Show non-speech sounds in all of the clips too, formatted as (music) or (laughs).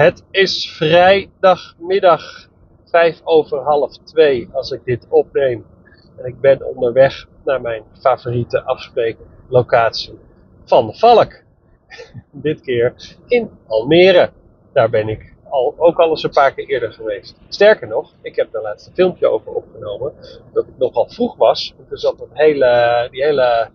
Het is vrijdagmiddag, vijf over half twee als ik dit opneem. En ik ben onderweg naar mijn favoriete afspreeklocatie van Valk. (laughs) dit keer in Almere. Daar ben ik al, ook al eens een paar keer eerder geweest. Sterker nog, ik heb er laatst een filmpje over opgenomen. Dat ik nogal vroeg was. Toen zat dat hele, die hele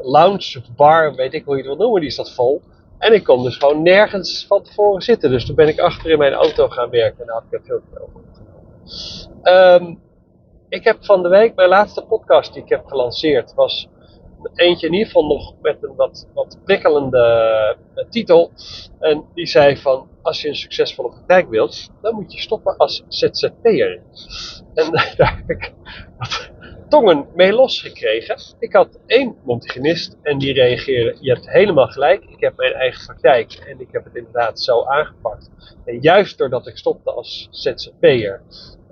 lounge bar, weet ik hoe je het wil noemen, die zat vol. En ik kon dus gewoon nergens van tevoren zitten. Dus toen ben ik achter in mijn auto gaan werken en daar had ik een filmpje over. Um, ik heb van de week mijn laatste podcast die ik heb gelanceerd. Was eentje in ieder geval nog met een wat, wat prikkelende uh, titel. En die zei van, als je een succesvolle praktijk wilt, dan moet je stoppen als ZZP'er. En (laughs) daar heb ik tongen mee losgekregen. Ik had één Montigenist en die reageerde, je hebt helemaal gelijk, ik heb mijn eigen praktijk en ik heb het inderdaad zo aangepakt. En juist doordat ik stopte als ZZP'er,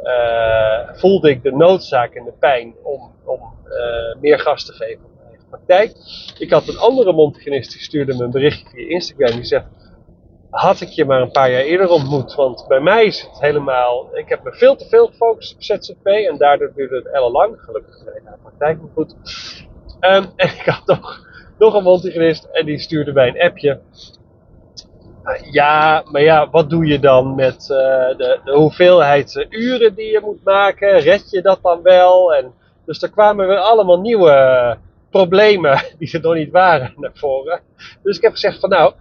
uh, voelde ik de noodzaak en de pijn om, om uh, meer gas te geven op mijn eigen praktijk. Ik had een andere Montigenist die stuurde me een berichtje via Instagram die zegt, had ik je maar een paar jaar eerder ontmoet. Want bij mij is het helemaal. Ik heb me veel te veel gefocust op ZZP en daardoor duurde het ellenlang. Gelukkig ben ik de praktijk niet goed. Um, en ik had nog, nog een mondhygiënist en die stuurde mij een appje. Ja, maar ja, wat doe je dan met uh, de, de, hoeveelheid uren die je moet maken? Red je dat dan wel? En, dus er kwamen weer allemaal nieuwe problemen (laughs) die er nog niet waren naar voren. Dus ik heb gezegd van nou,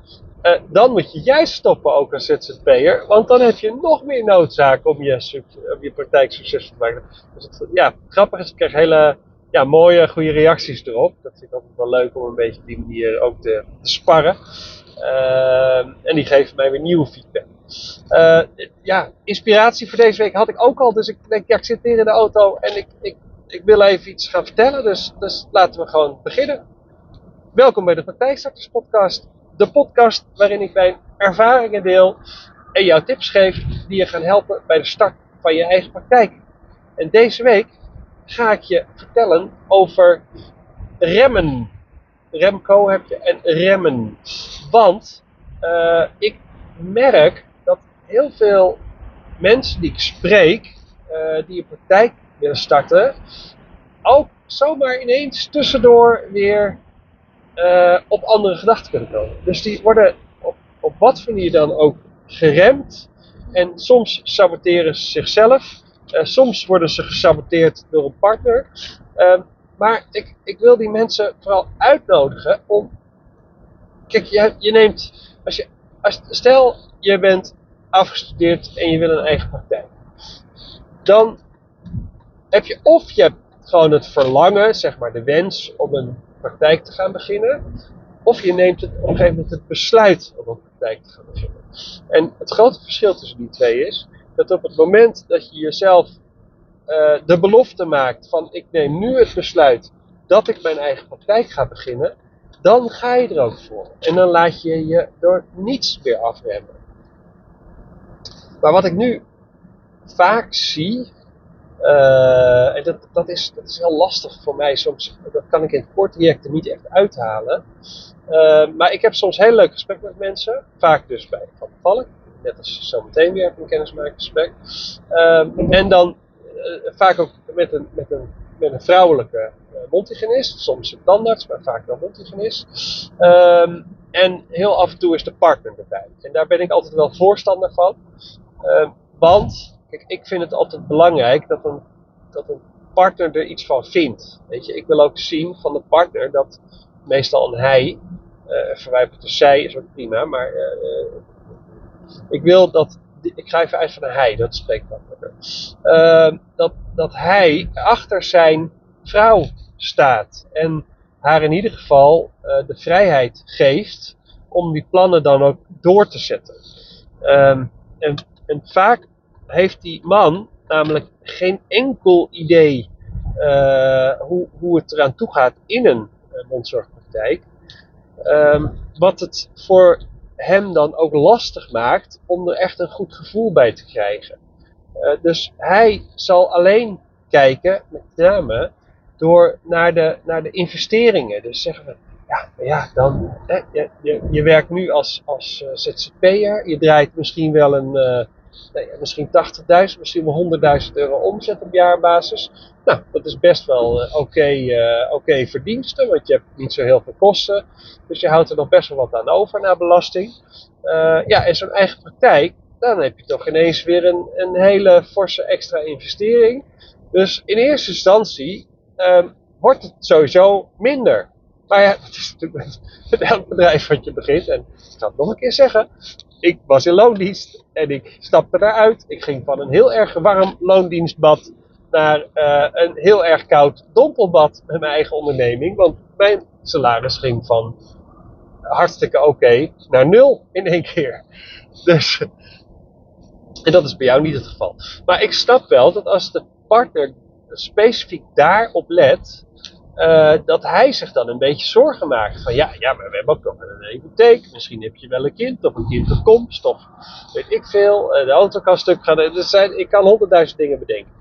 uh, dan moet je juist stoppen ook als ZZP'er. Want dan heb je nog meer noodzaak om je, om je praktijk succesvol te maken. Dus het, ja, grappig is, ik krijg hele ja, mooie, goede reacties erop. Dat vind ik altijd wel leuk om een beetje op die manier ook te, sparren. Uh, en die geven mij weer nieuwe feedback. Uh, ja, inspiratie voor deze week had ik ook al. Dus ik denk, ja, ik zit hier in de auto en ik, ik, ik wil even iets gaan vertellen. Dus, dus laten we gewoon beginnen. Welkom bij de Praktijkstarters podcast de podcast waarin ik mijn ervaringen deel en jou tips geef die je gaan helpen bij de start van je eigen praktijk. En deze week ga ik je vertellen over remmen. Remco heb je en remmen. Want uh, ik merk dat heel veel mensen die ik spreek, uh, die een praktijk willen starten, ook zomaar ineens tussendoor weer uh, op andere gedachten kunnen komen. Dus die worden op, op wat voor manier dan ook geremd. En soms saboteren ze zichzelf. Uh, soms worden ze gesaboteerd door een partner. Uh, maar ik, ik wil die mensen vooral uitnodigen om. Kijk, je, je neemt. Als je, als, stel, je bent afgestudeerd en je wil een eigen praktijk. Dan heb je of je hebt gewoon het verlangen, zeg maar de wens om een praktijk te gaan beginnen. Of je neemt het, op een gegeven moment het besluit om een praktijk te gaan beginnen. En het grote verschil tussen die twee is dat op het moment dat je jezelf uh, de belofte maakt van ik neem nu het besluit dat ik mijn eigen praktijk ga beginnen, dan ga je er ook voor. En dan laat je je door niets meer afremmen. Maar wat ik nu vaak zie, uh, en dat, dat, is, dat is heel lastig voor mij soms. Dat kan ik in korttrajecten niet echt uithalen. Uh, maar ik heb soms heel leuk gesprek met mensen. Vaak dus bij Van de Valk. Net als zometeen weer een kennismakingsgesprek. Uh, en dan vaak ook met een, met een, met een vrouwelijke mondhygiënist. Soms een tandarts, maar vaak wel mondhygiënist. Ehm, en heel af en toe is de partner erbij. En daar ben ik altijd wel voorstander van. Ehm, want Ik vind het altijd belangrijk dat een, dat een partner er iets van vindt. Weet je, ik wil ook zien van de partner dat meestal een hij, uh, verwijpend zij is ook prima, maar uh, ik wil dat, ik ga even uit van een hij, dat spreekt makkelijker. Uh, dat, dat hij achter zijn vrouw staat en haar in ieder geval de vrijheid geeft om die plannen dan ook door te zetten. Um, en, en vaak heeft die man namelijk geen enkel idee uh, hoe, hoe het eraan toe gaat in een uh, mondzorgpraktijk. Um, wat het voor hem dan ook lastig maakt om er echt een goed gevoel bij te krijgen. Uh, dus hij zal alleen kijken, met name, door naar de, naar de investeringen. Dus zeggen we, ja, ja, dan, hè, je, je, je werkt nu als, als uh, ZZP'er. Je draait misschien wel een, nee, misschien 80.000, misschien wel 100.000 euro omzet op jaarbasis. Nou, dat is best wel uh, oké okay, verdiensten, want je hebt niet zo heel veel kosten. Dus je houdt er nog best wel wat aan over na belasting. ja, en zo'n eigen praktijk, dan heb je toch ineens weer een, een hele forse extra investering. Dus in eerste instantie um, wordt het sowieso minder. Maar ja, (laughs) het is natuurlijk met elk bedrijf wat je begint. En ik zal het nog een keer zeggen. Ik was in loondienst en ik stapte daaruit. Ik ging van een heel erg warm loondienstbad naar uh, een heel erg koud dompelbad met mijn eigen onderneming. Want mijn salaris ging van hartstikke oké naar nul in één keer. Dus, en dat is bij jou niet het geval. Maar ik snap wel dat als de partner specifiek daarop let, uh, dat hij zich dan een beetje zorgen maakt. Van ja, ja, maar we hebben ook nog een hypotheek. Misschien heb je wel een kind of een kind komst of weet ik veel. Uh, de auto kan stuk gaan. Er zijn, ik kan honderdduizend dingen bedenken.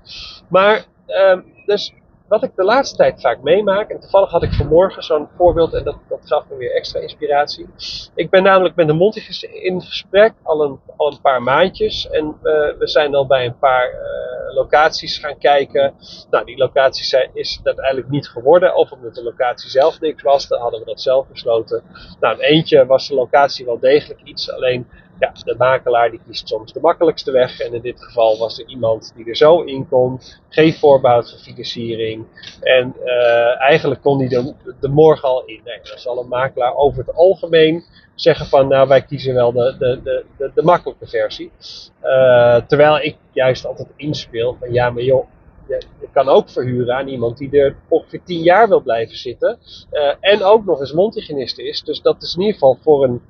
Maar, uh, dus wat ik de laatste tijd vaak meemaak, en toevallig had ik vanmorgen zo'n voorbeeld en dat, dat gaf me weer extra inspiratie. Ik ben namelijk met de Montigers in gesprek al een, al een paar maandjes en uh, we zijn al bij een paar uh, locaties gaan kijken. Nou, die locaties zijn, is uiteindelijk niet geworden, of omdat de locatie zelf niks was, dan hadden we dat zelf besloten. Nou, eentje was de locatie wel degelijk iets, alleen ja, de makelaar die kiest soms de makkelijkste weg. En in dit geval was er iemand die er zo in kon. Geen voorbehoud van financiering. En uh, eigenlijk kon hij de, de morgen al in. Nee, dan zal een makelaar over het algemeen zeggen van nou wij kiezen wel de, de, de, de, de makkelijke versie. Uh, terwijl ik juist altijd inspeel van ja maar joh. Je, kan ook verhuren aan iemand die er ongeveer tien jaar wil blijven zitten. Uh, en ook nog eens mondhygiënist is. Dus dat is in ieder geval voor een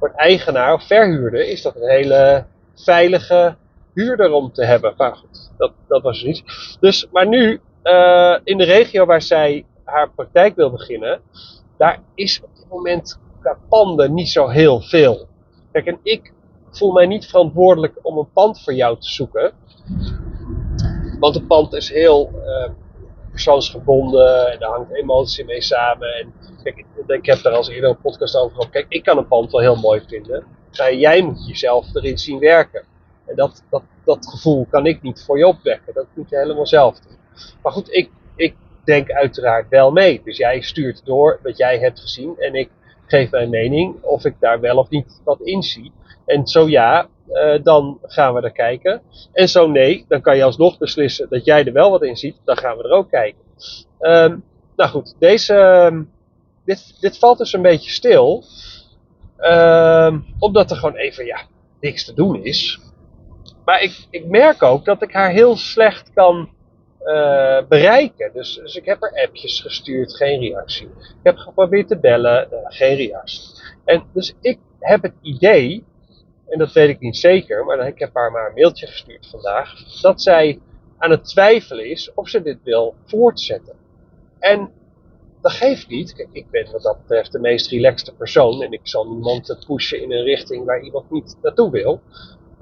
voor een eigenaar of verhuurder is dat een hele veilige huurder om te hebben. Maar goed, dat, dat was niet. Dus, maar nu, uh, in de regio waar zij haar praktijk wil beginnen, daar is op dit moment qua panden niet zo heel veel. Kijk, en ik voel mij niet verantwoordelijk om een pand voor jou te zoeken. Want een pand is heel uh, persoonsgebonden en daar hangt emotie mee samen. En kijk, ik heb daar als eerder een podcast over gehad. Kijk, ik kan een pand wel heel mooi vinden. Maar jij moet jezelf erin zien werken. En dat, dat, dat gevoel kan ik niet voor je opwekken. Dat moet je helemaal zelf doen. Maar goed, ik, ik denk uiteraard wel mee. Dus jij stuurt door wat jij hebt gezien. En ik geef mijn mening of ik daar wel of niet wat in zie. En zo ja, uh, dan gaan we er kijken. En zo nee, dan kan je alsnog beslissen dat jij er wel wat in ziet. Dan gaan we er ook kijken. Um, nou goed, deze, um, dit, dit valt dus een beetje stil. Um, omdat er gewoon even ja, niks te doen is. Maar ik, ik merk ook dat ik haar heel slecht kan uh, bereiken. Dus, dus ik heb er appjes gestuurd, geen reactie. Ik heb geprobeerd te bellen, uh, geen reactie. En dus ik heb het idee en dat weet ik niet zeker, maar ik heb haar maar een mailtje gestuurd vandaag, dat zij aan het twijfelen is of ze dit wil voortzetten. En dat geeft niet. Kijk, ik ben wat dat betreft de meest relaxte persoon en ik zal niemand pushen in een richting waar iemand niet naartoe wil.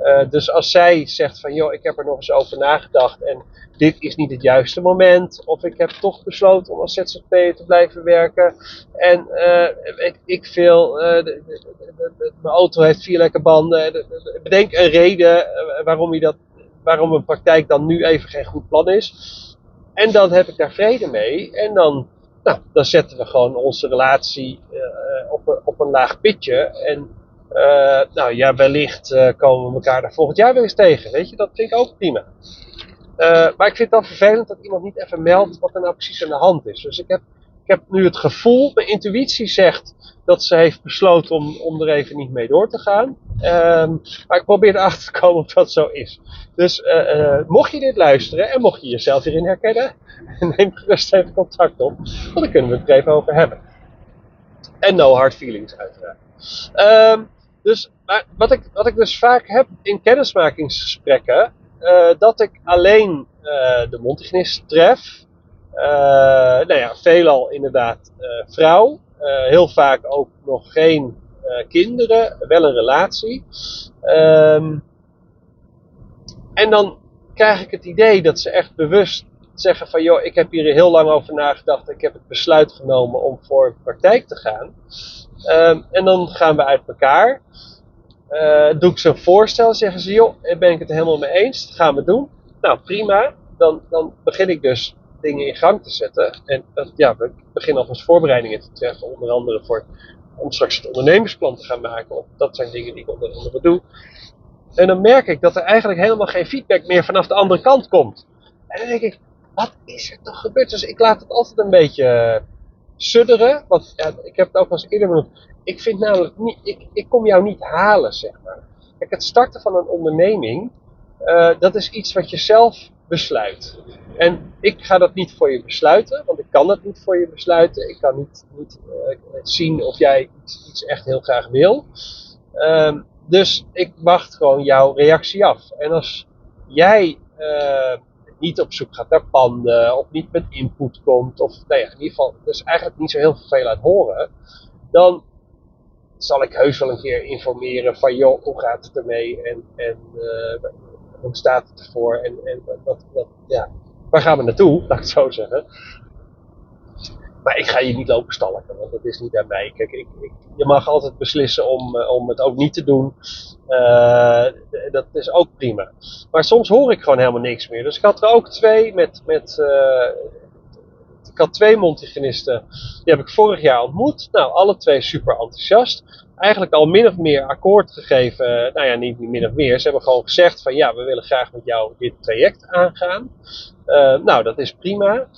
Uh, dus als zij zegt van joh, ik heb er nog eens over nagedacht en dit is niet het juiste moment, of ik heb toch besloten om als ZZP'er te blijven werken en uh, ik, veel, de, mijn auto heeft vier lekke banden, bedenk een reden waarom, je dat, waarom een praktijk dan nu even geen goed plan is. En dan heb ik daar vrede mee en dan, nou, dan zetten we gewoon onze relatie op, een, op een laag pitje en uh, nou ja, wellicht uh, komen we elkaar daar volgend jaar weer eens tegen. Weet je, dat vind ik ook prima. Uh, maar ik vind het dan vervelend dat iemand niet even meldt wat er nou precies aan de hand is. Dus ik heb, ik heb nu het gevoel, mijn intuïtie zegt dat ze heeft besloten om, om er even niet mee door te gaan. Um, maar ik probeer erachter te komen of dat zo is. Dus mocht je dit luisteren en mocht je jezelf hierin herkennen, (laughs) neem gerust even contact op, want dan kunnen we het er even over hebben. En no hard feelings uiteraard. Um, dus maar wat, ik, wat ik dus vaak heb in kennismakingsgesprekken, uh, dat ik alleen uh, de mondhygiënist tref. Uh, nou ja, veelal inderdaad vrouw. heel vaak ook nog geen kinderen, wel een relatie. Um, en dan krijg ik het idee dat ze echt bewust zeggen van joh, ik heb hier heel lang over nagedacht. Ik heb het besluit genomen om voor praktijk te gaan. Ehm, en dan gaan we uit elkaar. Uh, doe ik ze een voorstel, zeggen ze joh, ben ik het helemaal mee eens. Dat gaan we doen. Nou prima. Dan, dan begin ik dus dingen in gang te zetten. En ja, we beginnen alvast voorbereidingen te treffen. Onder andere voor, om straks het ondernemersplan te gaan maken. Dat zijn dingen die ik onder andere doe. En dan merk ik dat er eigenlijk helemaal geen feedback meer vanaf de andere kant komt. En dan denk ik, wat is er toch gebeurd? Dus ik laat het altijd een beetje eh, sudderen. Want ik heb het ook al eens eerder benoemd. Ik vind namelijk niet, ik, ik kom jou niet halen, zeg maar. Kijk, het starten van een onderneming, uh, dat is iets wat je zelf besluit. En ik ga dat niet voor je besluiten, want ik kan dat niet voor je besluiten. Ik kan niet, niet uh, zien of jij iets, echt heel graag wil. Um, dus ik wacht gewoon jouw reactie af. En als jij niet op zoek gaat naar panden, of niet met input komt, of nou ja, in ieder geval, dus eigenlijk niet zo heel veel aan horen, dan zal ik heus wel een keer informeren van, joh, hoe gaat het ermee en, en uh, hoe staat het ervoor en, en wat, wat, ja, waar gaan we naartoe, (laughs) laat ik het zo zeggen. Maar ik ga je niet lopen stalken, want dat is niet aan mij. Kijk, ik, ik, je mag altijd beslissen om, uh, om het ook niet te doen. Uh, dat is ook prima. Maar soms hoor ik gewoon helemaal niks meer. Dus ik had er ook twee met. met uh, ik had twee Montigenisten. Die heb ik vorig jaar ontmoet. Nou, alle twee super enthousiast. Eigenlijk al min of meer akkoord gegeven. Nou ja, niet min of meer. Ze hebben gewoon gezegd van ja, we willen graag met jou dit traject aangaan. nou, dat is prima.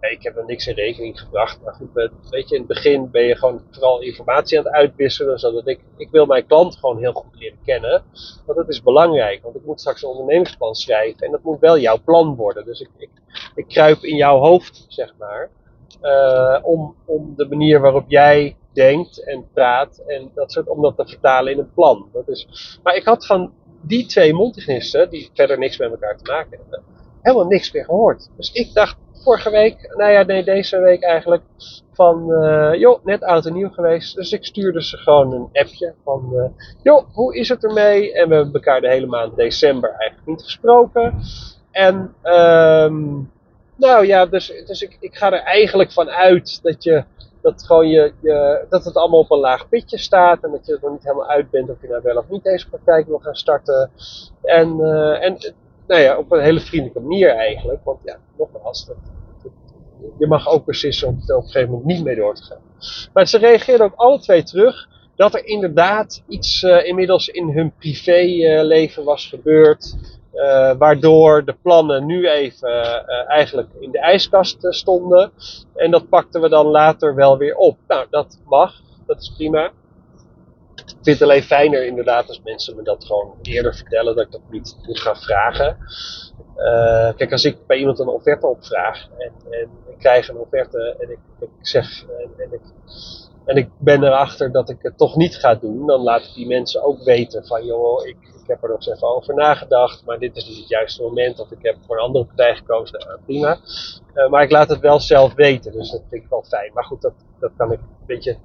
Ik heb er niks in rekening gebracht. Maar goed, weet je, in het begin ben je gewoon vooral informatie aan het uitwisselen. Zodat ik, ik wil mijn klant gewoon heel goed leren kennen. Want dat is belangrijk. Want ik moet straks een ondernemingsplan schrijven. En dat moet wel jouw plan worden. Dus ik, ik, ik kruip in jouw hoofd, zeg maar. Uh, om, om de manier waarop jij denkt en praat. En dat soort, om dat te vertalen in een plan. Dat is, maar ik had van die twee mondhygiënisten, die verder niks met elkaar te maken hebben, helemaal niks meer gehoord. Dus ik dacht, vorige week, nou ja, nee, deze week eigenlijk, van, uh, joh, net oud en nieuw geweest. Dus ik stuurde ze gewoon een appje van, uh, joh, hoe is het ermee? En we hebben elkaar de hele maand december eigenlijk niet gesproken. En, um, nou ja, dus, dus ik, ik ga er eigenlijk van uit dat je, dat gewoon je, je, dat het allemaal op een laag pitje staat en dat je er nog niet helemaal uit bent of je nou wel of niet deze praktijk wil gaan starten. En, uh, en nou ja, op een hele vriendelijke manier eigenlijk. Want ja, nogmaals, dat, je mag ook beslissen om er op een gegeven moment niet mee door te gaan. Maar ze reageerden ook alle twee terug dat er inderdaad iets uh, inmiddels in hun privéleven uh, was gebeurd. Uh, waardoor de plannen nu even eigenlijk in de ijskast stonden. En dat pakten we dan later wel weer op. Nou, dat mag. Dat is prima. Ik vind het alleen fijner inderdaad als mensen me dat gewoon eerder vertellen, dat ik dat niet moet gaan vragen. Uh, kijk, als ik bij iemand een offerte opvraag en, en ik krijg een offerte en ik, ik zeg en, ik, en ik ben erachter dat ik het toch niet ga doen, dan laat ik die mensen ook weten van joh, ik, ik heb er nog eens even over nagedacht, maar dit is niet het juiste moment of ik heb voor een andere partij gekozen, nou, prima. Uh, maar ik laat het wel zelf weten, dus dat vind ik wel fijn. Maar goed, dat, dat kan ik, weet je,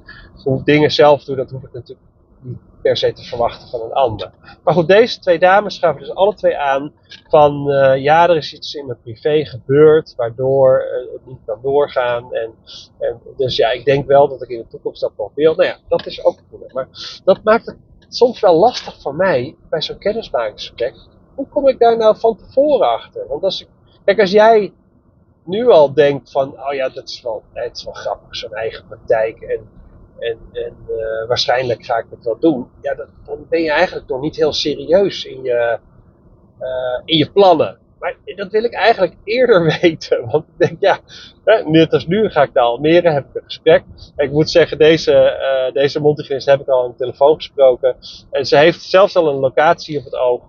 hoe dingen zelf doe, dat hoef ik natuurlijk niet per se te verwachten van een ander. Maar goed, deze twee dames gaven dus alle twee aan van uh, ja, er is iets in mijn privé gebeurd waardoor uh, het niet kan doorgaan. En, en, dus ja, ik denk wel dat ik in de toekomst dat nog wil. Nou ja, dat is ook goed. Maar dat maakt het soms wel lastig voor mij bij zo'n kennismakingsgesprek. Hoe kom ik daar nou van tevoren achter? Want als ik, kijk, als jij nu al denkt van, oh ja, dat is wel, het is wel grappig, zo'n eigen praktijk en en, en uh, waarschijnlijk ga ik het wel doen. Ja, dat, dan ben je eigenlijk nog niet heel serieus in je, uh, in je plannen. Maar dat wil ik eigenlijk eerder (laughs) weten. Want ik denk, ja, net als nu ga ik naar Almere, heb ik een gesprek. Ik moet zeggen, deze, uh, deze heb ik al aan de telefoon gesproken. En ze heeft zelfs al een locatie op het oog.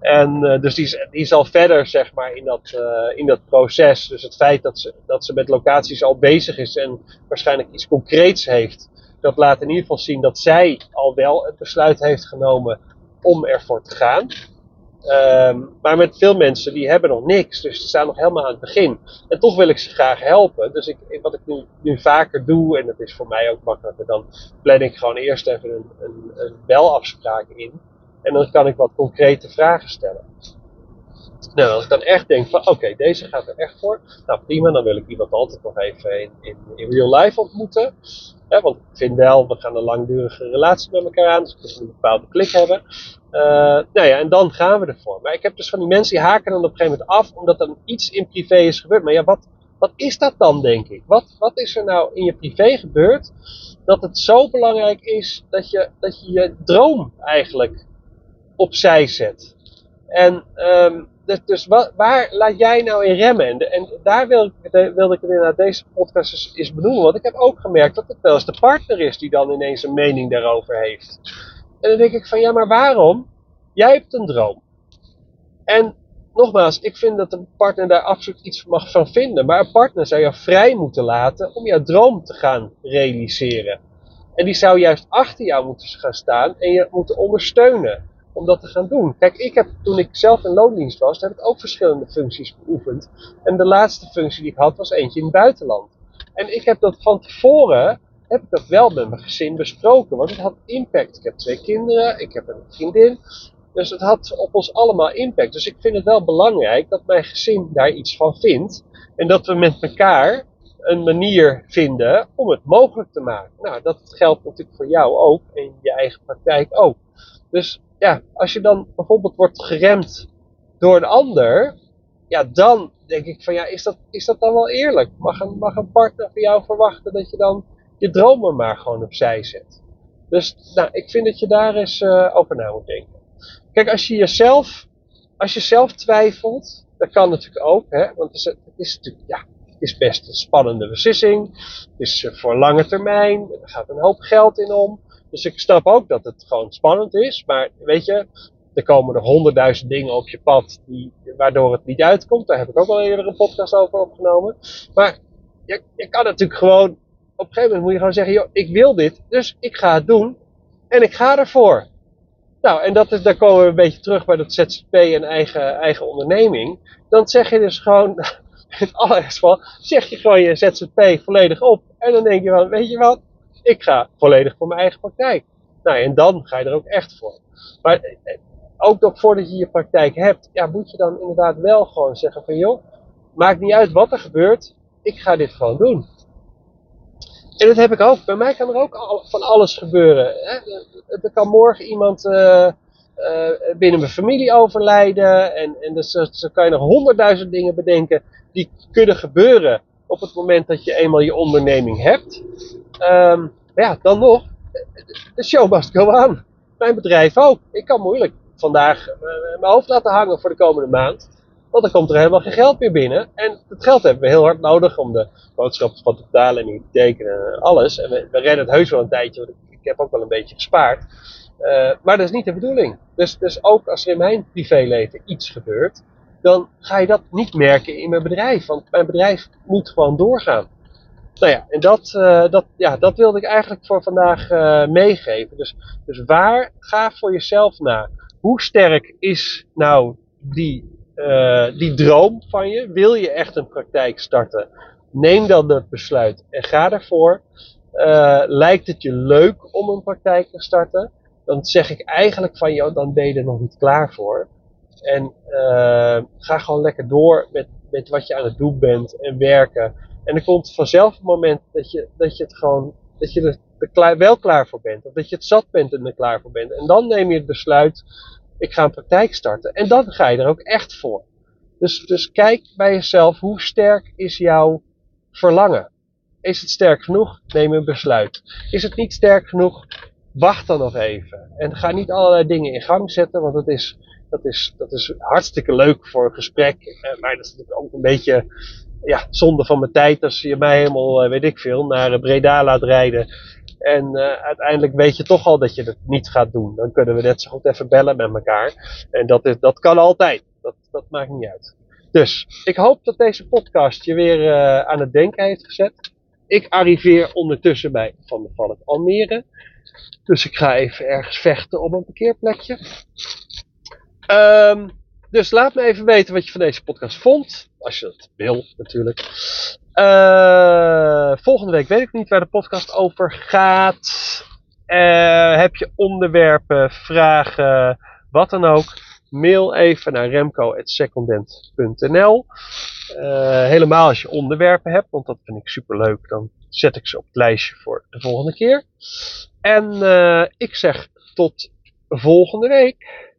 En dus die is, die is al verder, zeg maar, in dat, in dat proces. Dus het feit dat ze, dat ze met locaties al bezig is en waarschijnlijk iets concreets heeft, dat laat in ieder geval zien dat zij al wel het besluit heeft genomen om ervoor te gaan. Um, maar met veel mensen die hebben nog niks, dus die staan nog helemaal aan het begin. En toch wil ik ze graag helpen. Dus ik, wat ik nu, nu vaker doe, en dat is voor mij ook makkelijker, dan plan ik gewoon eerst even een, een, een belafspraak in. En dan kan ik wat concrete vragen stellen. Nou, als ik dan echt denk van oké, deze gaat er echt voor. Nou prima, dan wil ik iemand altijd nog even in, in, in real life ontmoeten. want ik vind wel, we gaan een langdurige relatie met elkaar aan. Dus we moeten een bepaalde klik hebben. Uh, nou ja, en dan gaan we ervoor. Maar ik heb dus van die mensen die haken dan op een gegeven moment af, omdat er iets in privé is gebeurd. Maar ja, wat, wat is dat dan, denk ik? Wat, wat is er nou in je privé gebeurd dat het zo belangrijk is dat je dat je, je droom eigenlijk opzij zet? En um, dus, dus waar laat jij nou in remmen? En, en daar wil ik, wilde ik naar deze podcast eens, eens benoemen. Want ik heb ook gemerkt dat het wel eens de partner is die dan ineens een mening daarover heeft. En dan denk ik van ja, maar waarom? Jij hebt een droom. En nogmaals, ik vind dat een partner daar absoluut iets mag van vinden. Maar een partner zou je vrij moeten laten om jouw droom te gaan realiseren. En die zou juist achter jou moeten gaan staan en je moeten ondersteunen om dat te gaan doen. Kijk, ik heb toen ik zelf in loondienst was, heb ik ook verschillende functies beoefend. En de laatste functie die ik had was eentje in het buitenland. En ik heb dat van tevoren, heb ik dat wel met mijn gezin besproken, want het had impact. Ik heb twee kinderen, ik heb een vriendin. Dus het had op ons allemaal impact. Dus ik vind het wel belangrijk dat mijn gezin daar iets van vindt. En dat we met elkaar een manier vinden om het mogelijk te maken. Nou, dat geldt natuurlijk voor jou ook en je eigen praktijk ook. Dus ja, als je dan bijvoorbeeld wordt geremd door een ander, ja, dan denk ik van ja, is dat, is dat dan wel eerlijk? Mag een, mag een partner van jou verwachten dat je dan je dromen maar gewoon opzij zet? Dus nou, ik vind dat je daar eens uh, over na moet denken. Kijk, als je jezelf, als je zelf twijfelt, dat kan natuurlijk ook, hè, want het is, het is natuurlijk, ja, is best een spannende beslissing. Het is eh, voor lange termijn, er gaat een hoop geld in om. Dus ik snap ook dat het gewoon spannend is. Maar weet je, er komen er honderdduizend dingen op je pad die, waardoor het niet uitkomt. Daar heb ik ook al eerder een podcast over opgenomen. Maar je, je kan natuurlijk gewoon, op een gegeven moment moet je gewoon zeggen, joh, ik wil dit, dus ik ga het doen. En ik ga ervoor. Nou, en dat is, daar komen we een beetje terug bij dat ZZP en eigen, eigen onderneming. Dan zeg je dus gewoon, (laughs) in het allereerste geval, zeg je gewoon je ZZP volledig op. En dan denk je van, weet je wat, ik ga volledig voor mijn eigen praktijk. Nou, en dan ga je er ook echt voor. Maar eh, ook nog voordat je je praktijk hebt, ja, moet je dan inderdaad wel gewoon zeggen van joh, maakt niet uit wat er gebeurt, ik ga dit gewoon doen. En dat heb ik ook. Bij mij kan er ook van alles gebeuren. Hè? Er kan morgen iemand uh, uh, binnen mijn familie overlijden. En, en dus, zo kan je nog honderdduizend dingen bedenken die kunnen gebeuren op het moment dat je eenmaal je onderneming hebt. Um, ja, dan nog, de show must go on. Mijn bedrijf ook. Ik kan moeilijk vandaag uh, mijn hoofd laten hangen voor de komende maand. Want dan komt er helemaal geen geld meer binnen. En het geld hebben we heel hard nodig om de boodschappen van te betalen en te tekenen en alles. En we, we redden het heus wel een tijdje, want ik, heb ook wel een beetje gespaard. Uh, maar dat is niet de bedoeling. Dus, dus ook als er in mijn privéleven iets gebeurt, dan ga je dat niet merken in mijn bedrijf. Want mijn bedrijf moet gewoon doorgaan. Nou ja, en dat, uh, dat, ja, dat wilde ik eigenlijk voor vandaag uh, meegeven. Dus, dus waar, ga voor jezelf na. Hoe sterk is nou die, uh, die droom van je? Wil je echt een praktijk starten? Neem dan het besluit en ga ervoor. lijkt het je leuk om een praktijk te starten? Dan zeg ik eigenlijk van jou, dan ben je er nog niet klaar voor. En ga gewoon lekker door met, met wat je aan het doen bent en werken. En er komt vanzelf een moment dat je, dat je het gewoon, dat je er, wel klaar voor bent. Of dat je het zat bent en er klaar voor bent. En dan neem je het besluit, ik ga een praktijk starten. En dan ga je er ook echt voor. Dus, dus kijk bij jezelf, hoe sterk is jouw verlangen? Is het sterk genoeg? Neem een besluit. Is het niet sterk genoeg? Wacht dan nog even. En ga niet allerlei dingen in gang zetten, want dat is, dat is, dat is hartstikke leuk voor een gesprek. Eh, maar dat is natuurlijk ook een beetje ja, zonde van mijn tijd als je mij helemaal, eh, weet ik veel, naar Breda laat rijden. En uh, uiteindelijk weet je toch al dat je het niet gaat doen. Dan kunnen we net zo goed even bellen met elkaar. En dat, is, dat kan altijd. Dat, dat maakt niet uit. Dus ik hoop dat deze podcast je weer aan het denken heeft gezet. Ik arriveer ondertussen bij Van de Valk Almere. Dus ik ga even ergens vechten op een parkeerplekje. Um, dus laat me even weten wat je van deze podcast vond. Als je dat wil, natuurlijk. Uh, volgende week weet ik niet waar de podcast over gaat. Uh, heb je onderwerpen, vragen, wat dan ook. mail even naar remco.secondent.nl. Uh, helemaal als je onderwerpen hebt, want dat vind ik super leuk. Dan zet ik ze op het lijstje voor de volgende keer. En ik zeg tot volgende week.